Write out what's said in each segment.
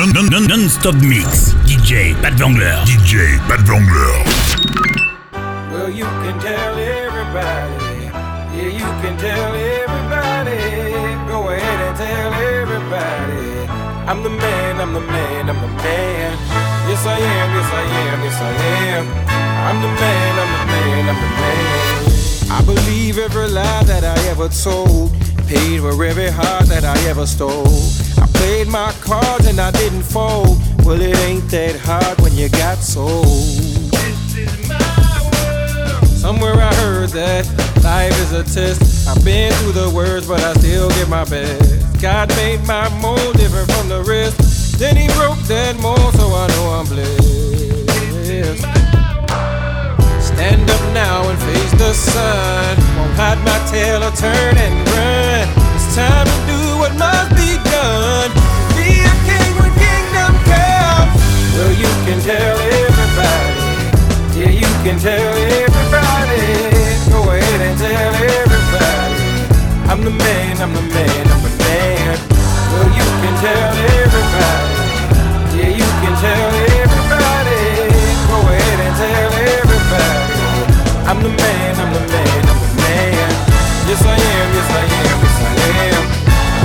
Non-stop mix. DJ Pat Wangler. DJ Pat Wangler. Well, you can tell everybody. Yeah, you can tell everybody. Go ahead and tell everybody. I'm the man, I'm the man, I'm the man. Yes, I am, yes, I am, yes, I am. I'm the man, I'm the man, I'm the man. I believe every lie that I ever told. Paid for every heart that I ever stole. I played my cards and I didn't fold. Well, it ain't that hard when you got sold. This is my world. Somewhere I heard that life is a test. I've been through the worst, but I still give my best. God made my mold different from the rest. Then He broke that mold, so I know I'm blessed. Stand up now and face the sun. Won't hide my tail or turn and run. It's time to do what must be done. Be a king when kingdom comes. Well, you can tell everybody. Yeah, you can tell everybody. Go ahead and tell everybody. I'm the man, I'm the man, I'm the man. Well, you can tell everybody. Yeah, you can tell everybody. I'm the man, I'm the man, I'm the man. Yes, I am, yes, I am, yes, I am.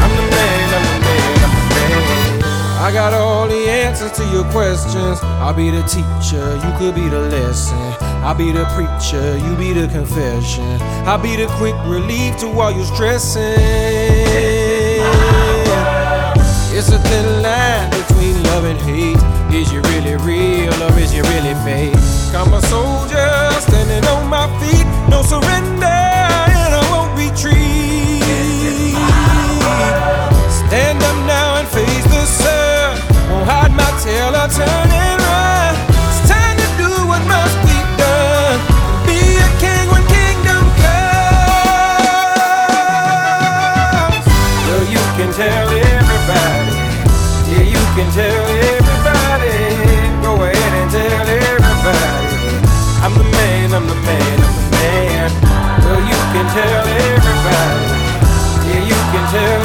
I'm the man, I'm the man, I'm the man. I got all the answers to your questions. I'll be the teacher, you could be the lesson. I'll be the preacher, you be the confession. I'll be the quick relief to all your stressing. It's a thin line between love and hate. Is you really real or is you really fake? I'm a soldier standing on my feet, no surrender, Yeah,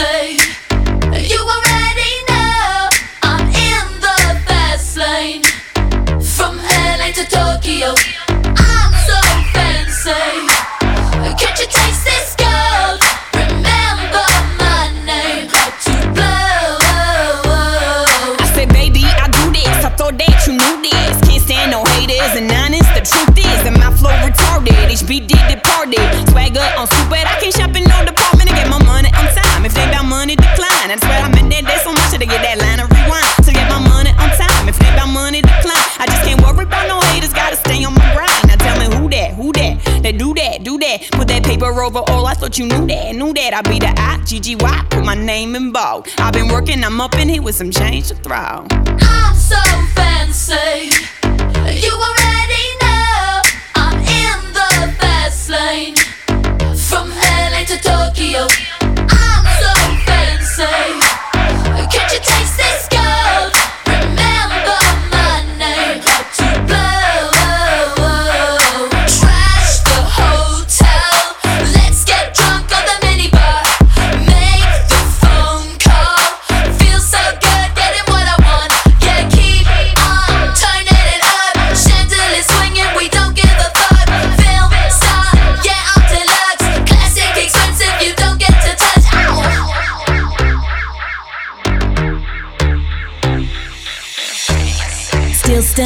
You already know I'm in the fast lane. From LA to Tokyo. I'm so fancy. Can't you taste this gold? Remember my name. To blow. I said, baby, I do this. I thought that you knew this. Can't stand no haters and. The truth is departed. Thought you knew that, knew that. I'd be the I, GGY. Put my name in bold. I've been working, I'm up in here with some change to throw. I'm so fancy. You already know I'm in the fast lane. From LA to Tokyo. I'm so fancy.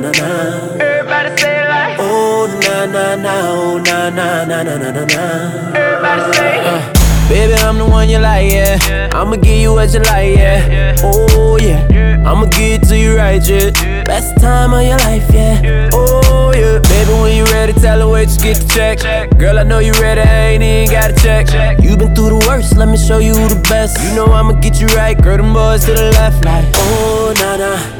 Na na na na na na. Everybody say it like. Oh, na na na. Oh, na na na na na na na. Everybody say. Ah. Baby, I'm the one you like, yeah. I'ma give you what you like, yeah. Oh, yeah. I'ma give it to you right, yeah. Best time of your life, yeah. Oh, yeah. Baby, when you ready, tell her wait, just get the check. Girl, I know you ready, I ain't even got to check. You been through the worst, let me show you the best. You know I'ma get you right, girl, them boys to the left, like, oh, nah, nah.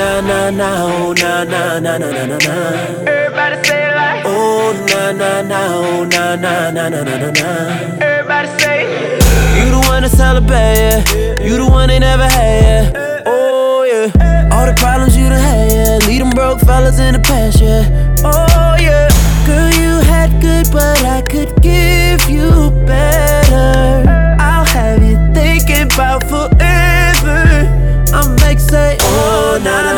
Oh, na na na. Oh, na na na na na na na. Everybody say it like. Oh, na na na. Oh, na na na na na na na. Everybody say. You the one to celebrate, yeah. You the one they never had, yeah. Oh, yeah. All the problems you done had, yeah. Lead them broke fellas in the past, yeah. Oh, yeah. Girl, you had good, but I could give you better. I'll have you thinking about forever. I'm make say, oh, na na na. Oh.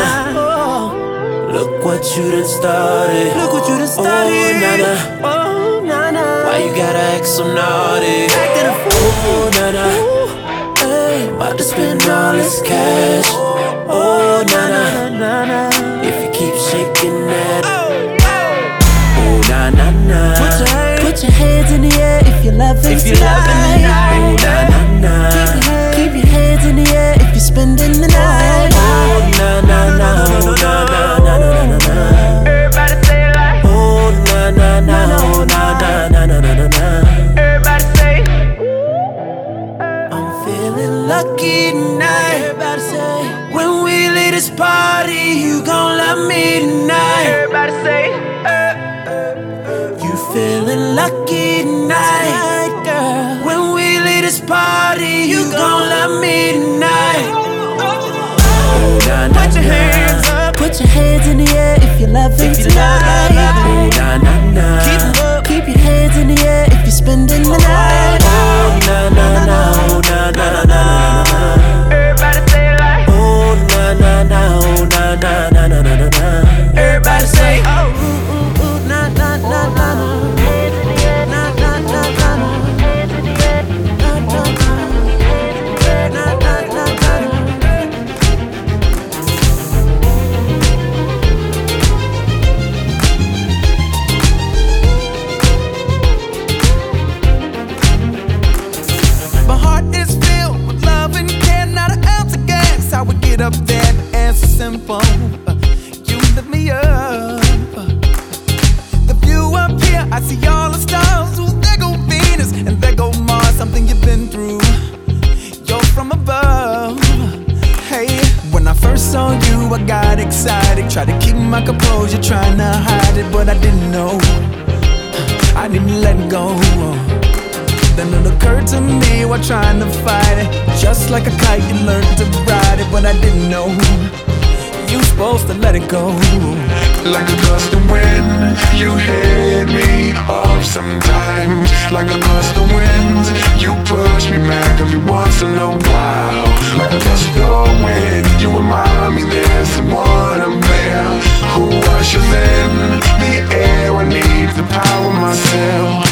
What you done started. Look what you done oh, started. Oh, na na. Oh, na na. Why you gotta act so naughty? Acting a fool. Oh, na na. Hey, about to spend all this cash. Oh, na na. na, na. If you keep shaking that. Oh, oh, na na na. Put your, hands, put your hands in the air if you're loving if you're tonight. Oh, na na na. Keep your, hands, keep your hands in the air if you're spending the this party, you gon' love me tonight. Everybody say. You feeling lucky tonight, girl. When we leave this party, you gon' love me tonight. Oh, na, na, Put your na. hands up. Put your hands in the air if you're loving tonight. Oh, na, na, na. Keep, up. keep your hands in the air if you're spending the oh, night. Oh, na, na, na. Oh, na, na, na, na, na, I didn't know. You supposed to let it go. Like a gust of wind, you hit me off sometimes. Like a gust of wind, you push me back every once in a while. Like a gust of wind, you remind me there's someone I'm there who washes in the air I need to power myself.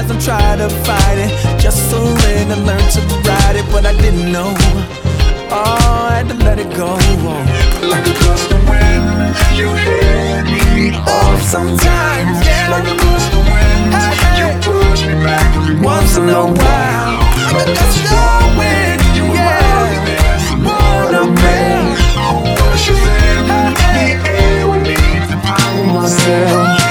lies, I'm trying to fight it. Just surrender, learn to ride it, but I didn't know. Oh, I had to let it go. Like a gust of wind, you hit me off sometimes. Yeah. Like a gust of wind, hey. you push me back every once in a while. Like a gust of wind, you yeah. remind me that's the I'm in. Push us in, the air we need to power myself.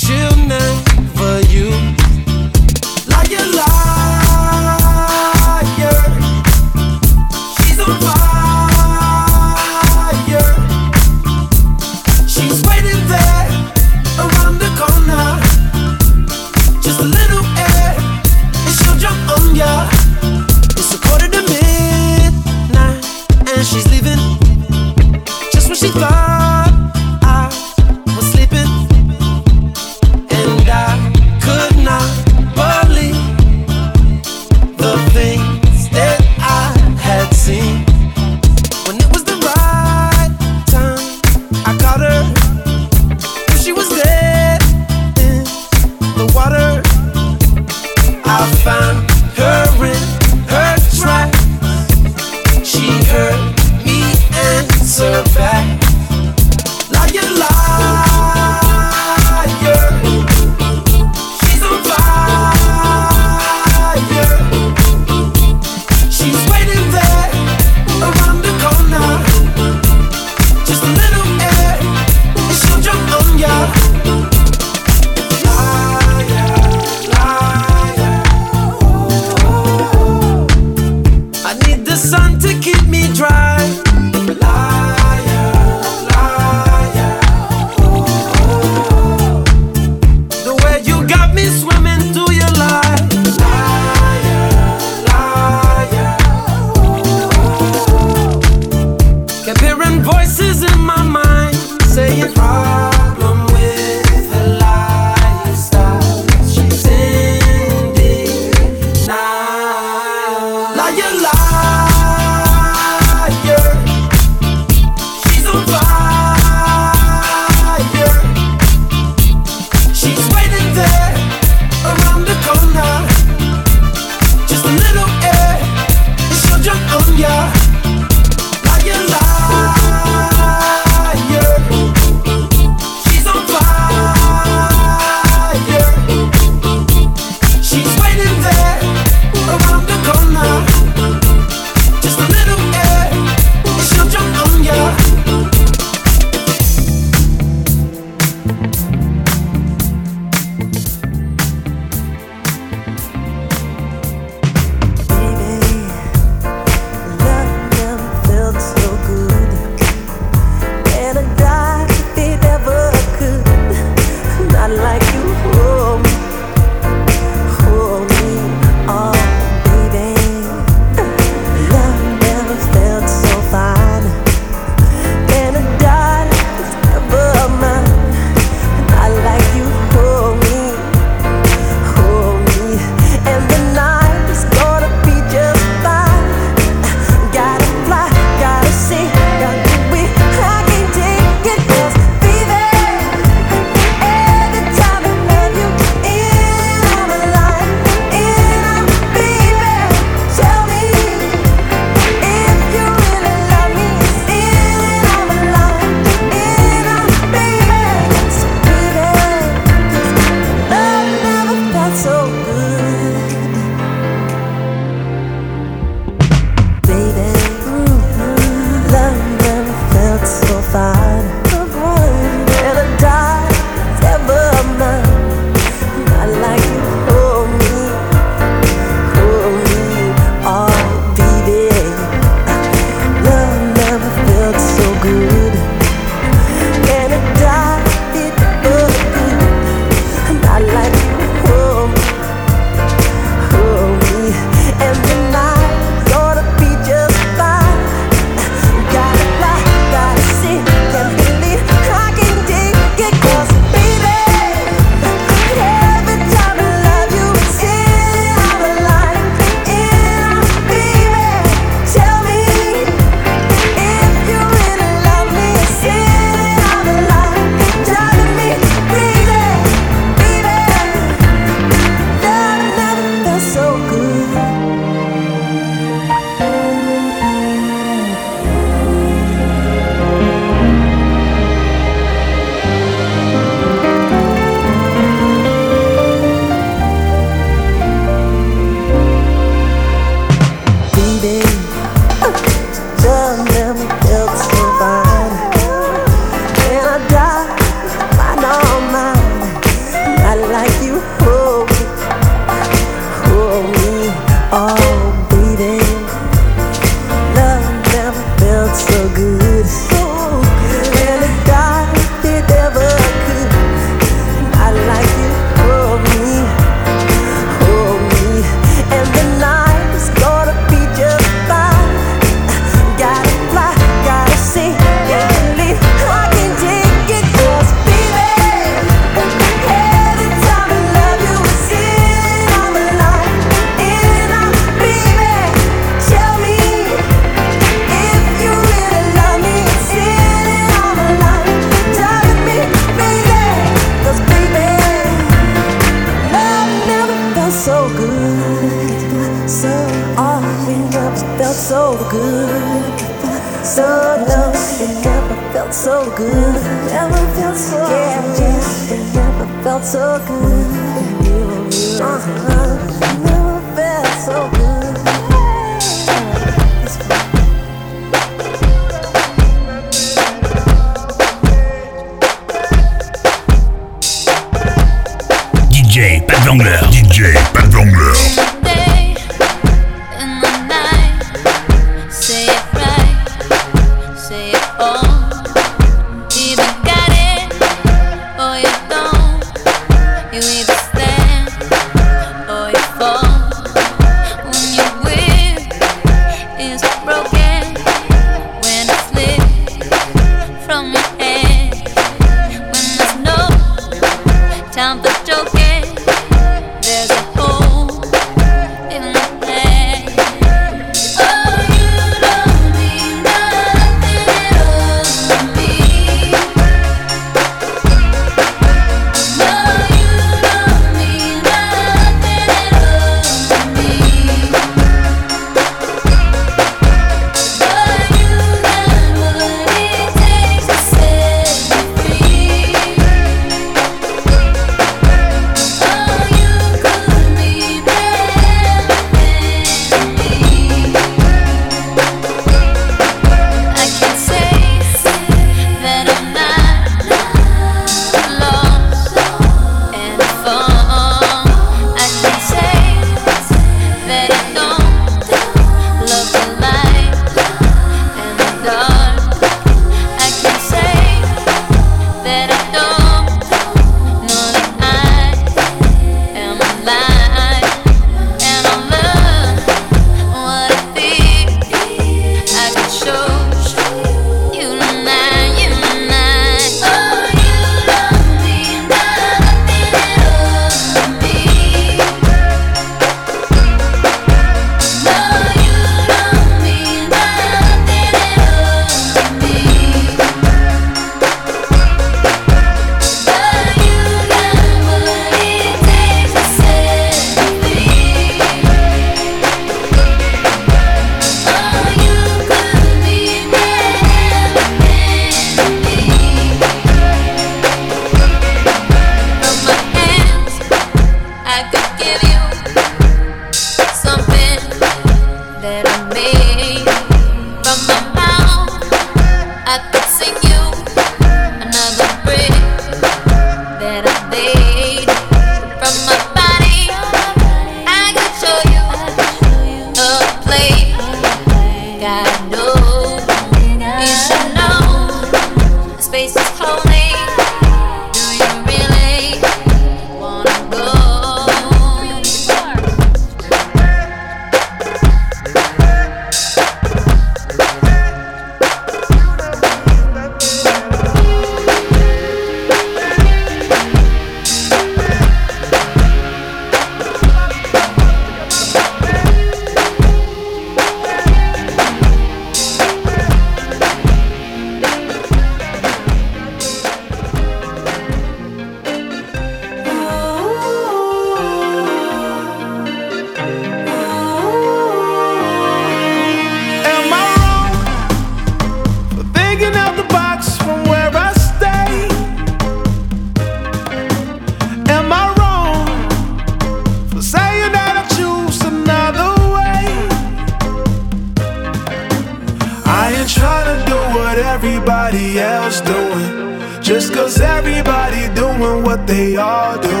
they all do.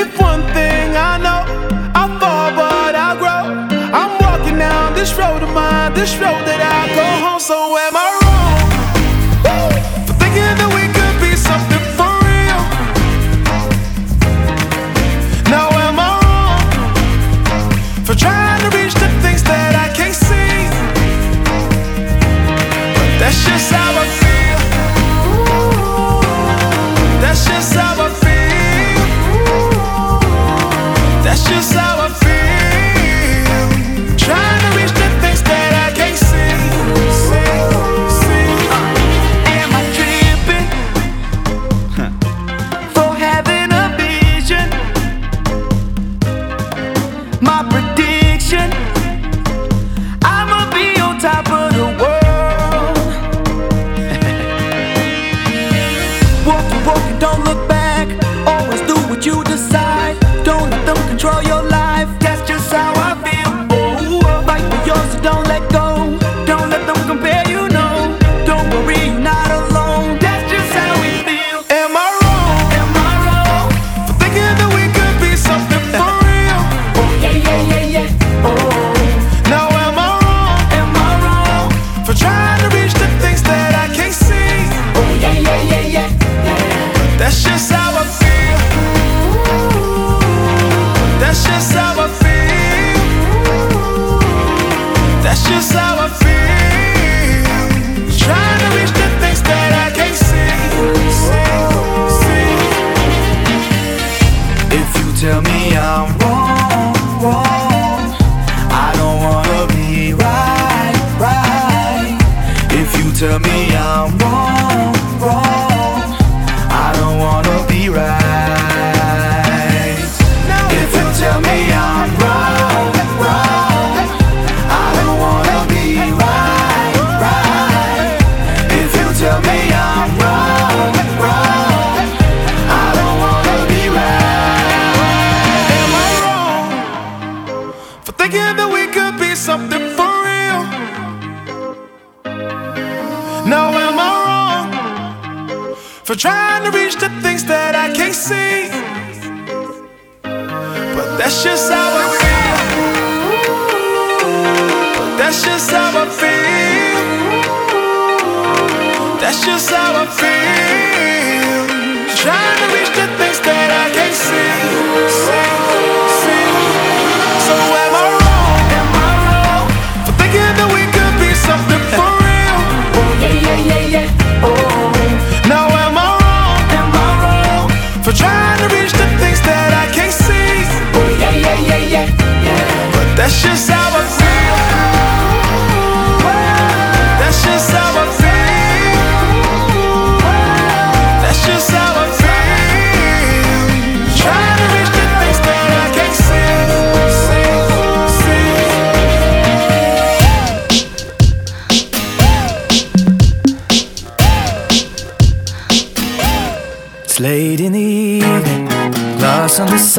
If one thing I know, I fall but I grow. I'm walking down this road of mine, this road that I go home. So am I?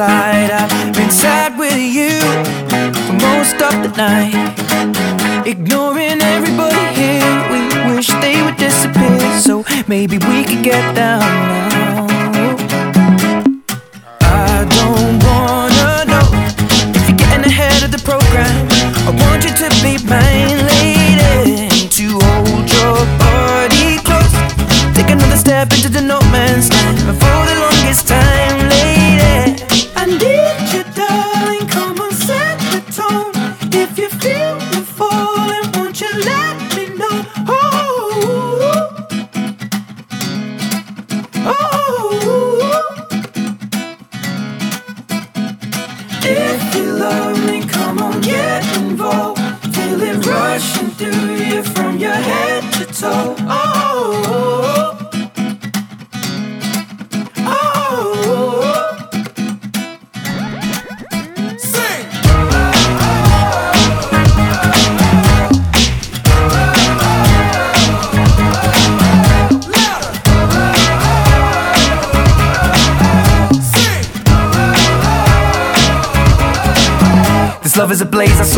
side.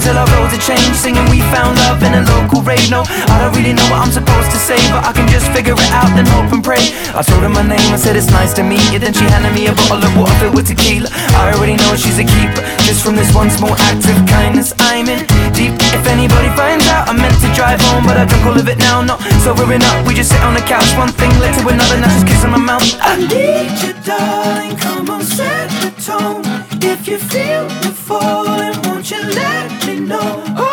until our roads are changed. Singing we found love in a local rave. No, I don't really know what I'm supposed to say But I can just figure it out, then hope and pray. I told her my name, I said it's nice to meet you. Then she handed me a bottle of water filled with tequila. I already know she's a keeper. Just from this one small act of kindness I'm in deep. If anybody finds out I meant to drive home But I drunk all of it now, not sobering up. We just sit on the couch, one thing led to another Now just kiss my mouth. I need you darling, come on set the tone. If you feel the falling, won't you let know.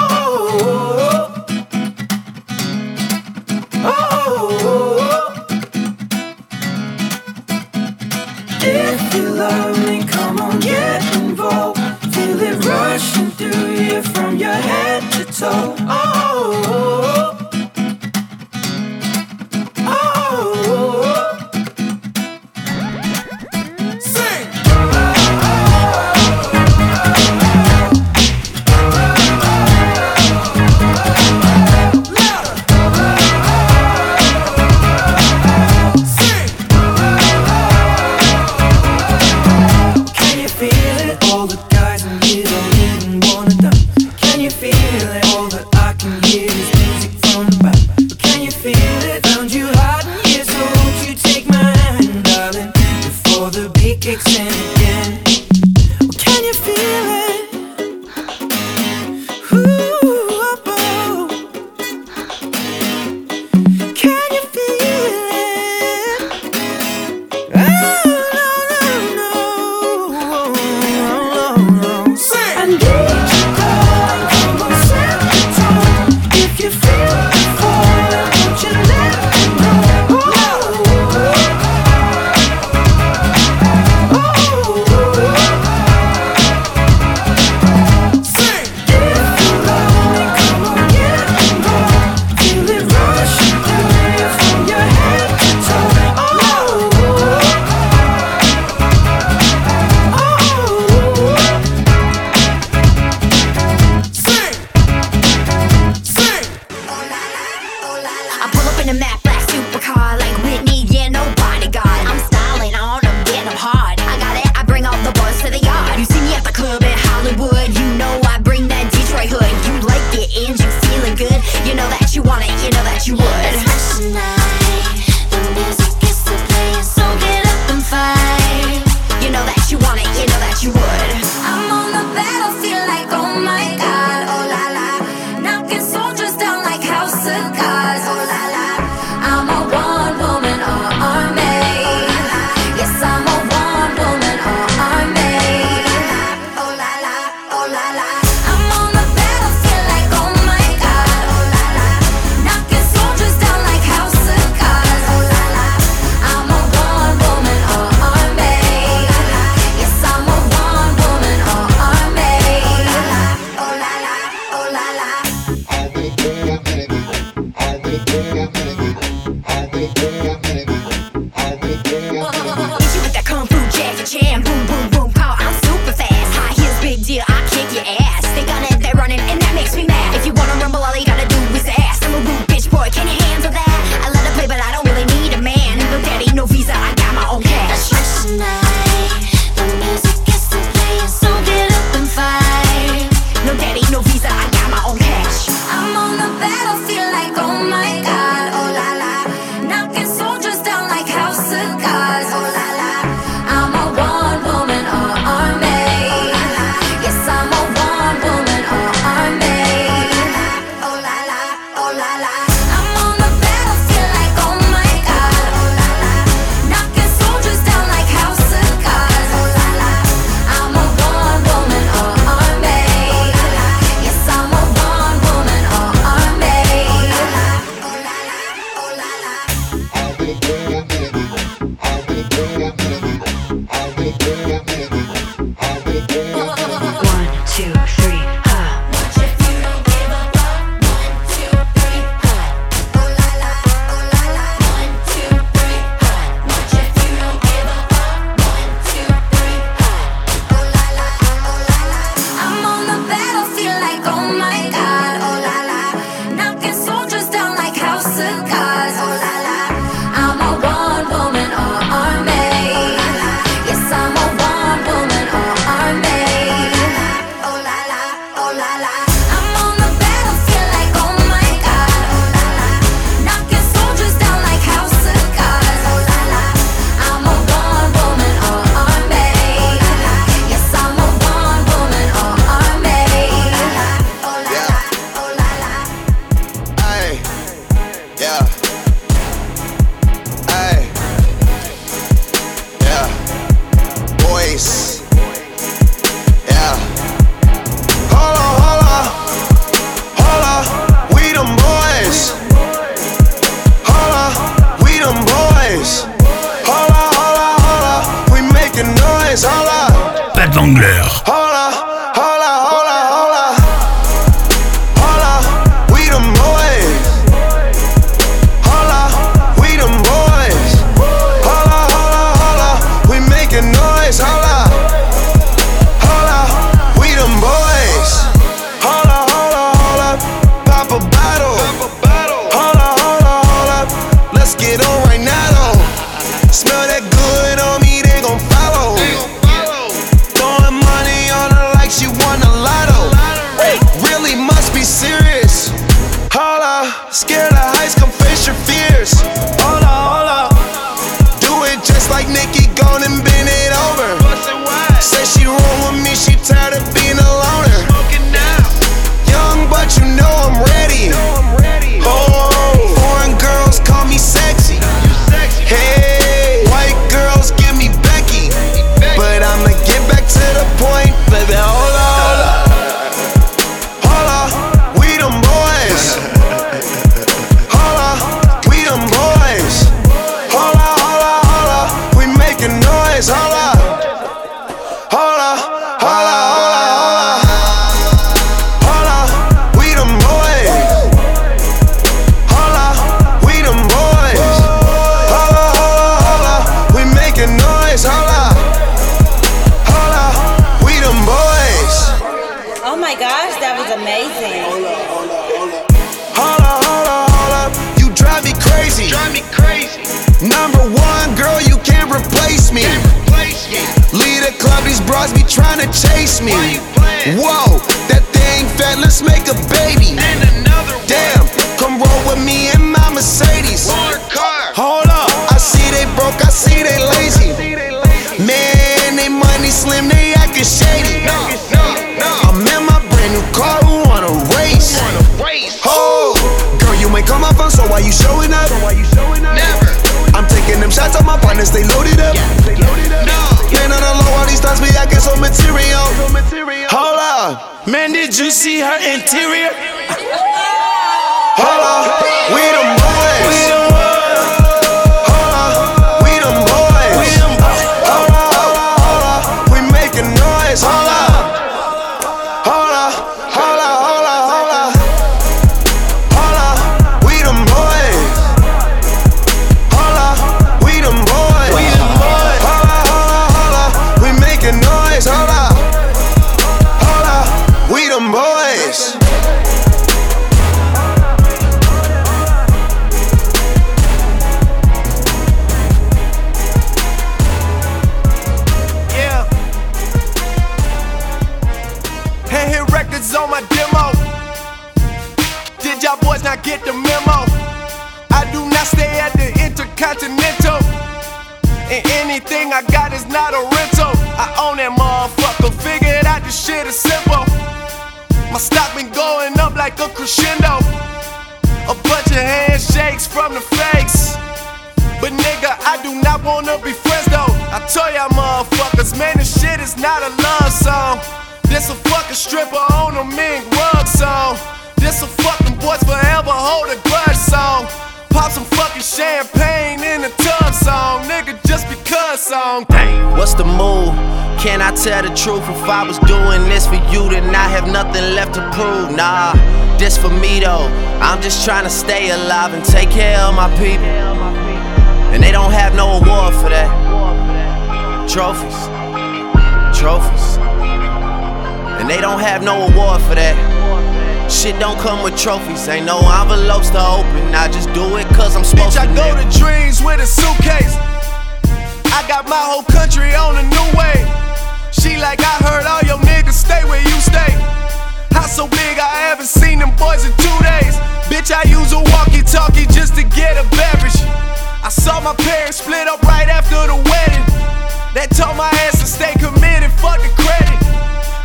Though. I'm just trying to stay alive and take care of my people. And they don't have no award for that. Trophies, trophies. And they don't have no award for that. Shit don't come with trophies, ain't no envelopes to open. I just do it cause I'm supposed Bitch, I to. go nigga. to dreams with a suitcase. I got my whole country on a new way. She like, I heard all your niggas stay where you stay. House so big, I haven't seen them boys in two days. Bitch, I use a walkie talkie just to get a beverage. I saw my parents split up right after the wedding. That told my ass to stay committed, fuck the credit.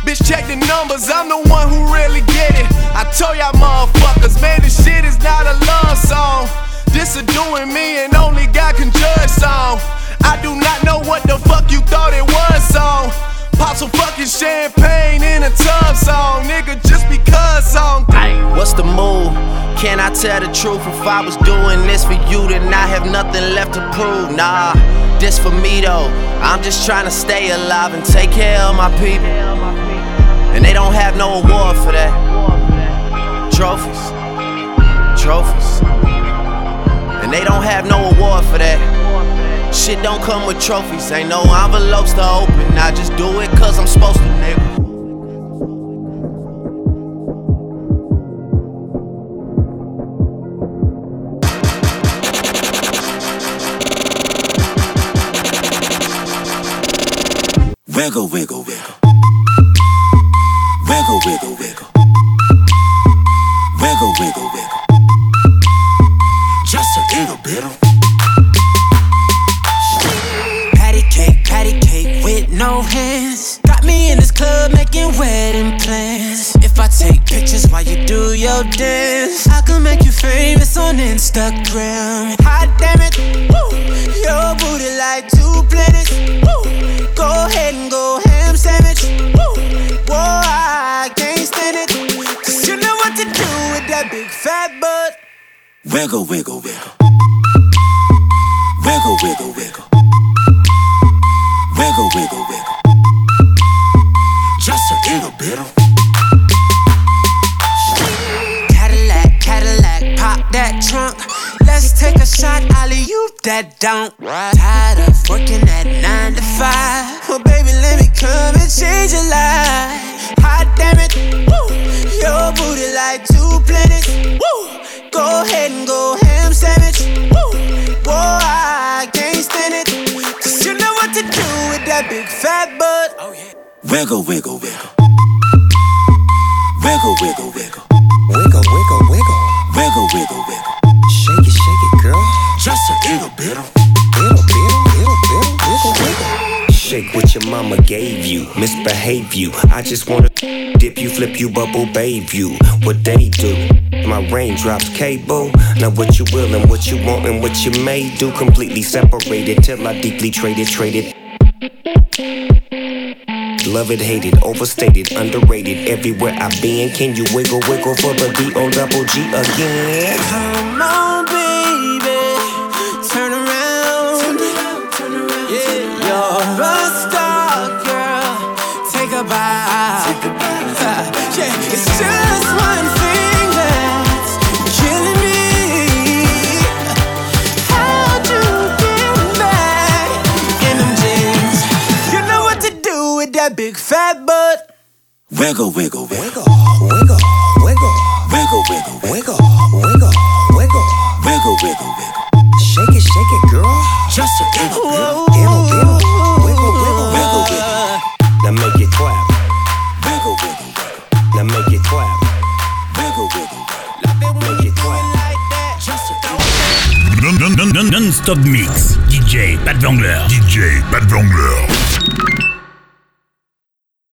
Bitch, check the numbers, I'm the one who really get it. I told y'all motherfuckers, man, this shit is not a love song. This a doing me and only God can judge song. I do not know what the fuck you thought it was song. Pop some fucking champagne in a tub song, nigga, just because song. What's the move? Can I tell the truth? If I was doing this for you, then I have nothing left to prove. Nah, this for me though. I'm just trying to stay alive and take care of my people. And they don't have no award for that. Trophies, trophies. And they don't have no award for that. Shit don't come with trophies, ain't no envelopes to open. I just do it cause I'm supposed to, nigga. Wiggle, wiggle, wiggle. Wiggle, wiggle, wiggle. Wiggle, your dance, I can make you famous on Instagram. Hot damn it, woo. Your booty like two planets. Woo. Go ahead and go ham sandwich. Woo. Whoa, I can't stand it. Cause you know what to do with that big fat butt. Wiggle, wiggle. Wiggle, that don't. Tired of working at nine to five. Well, baby, let me come and change your life. Hot damn it, woo. Your booty like two planets, woo. Go ahead and go ham sandwich, woo. Boy, I can't stand it. Cause you know what to do with that big fat butt. Oh, yeah. Wiggle, wiggle, wiggle. Gave you, misbehave you. I just wanna dip you, flip you, bubble bathe you. What they do, my raindrops cable. Now what you will and what you want and what you may do, completely separated till I deeply traded, traded. Love it, hate it, overstated, underrated. Everywhere I've been, can you wiggle, wiggle for the D O double G again? Come on, baby, Wiggle, wiggle, wiggle. Wiggle, wiggle, Wiggle, wiggle, wiggle. wiggle, wiggle, wiggle. Wiggle, wiggle, wiggle. Shake it, shake it, girl. Just a little bit of. Ittle, ittle. Wiggle, wiggle, Wiggle, wiggle. Now make it clap. Wiggle, wiggle, wiggle. Now make it clap. Wiggle, wiggle, wiggle. Love it when Make you it do clap. it like that. Just a Non-stop mix. DJ Pat Wangler. DJ Pat Wangler.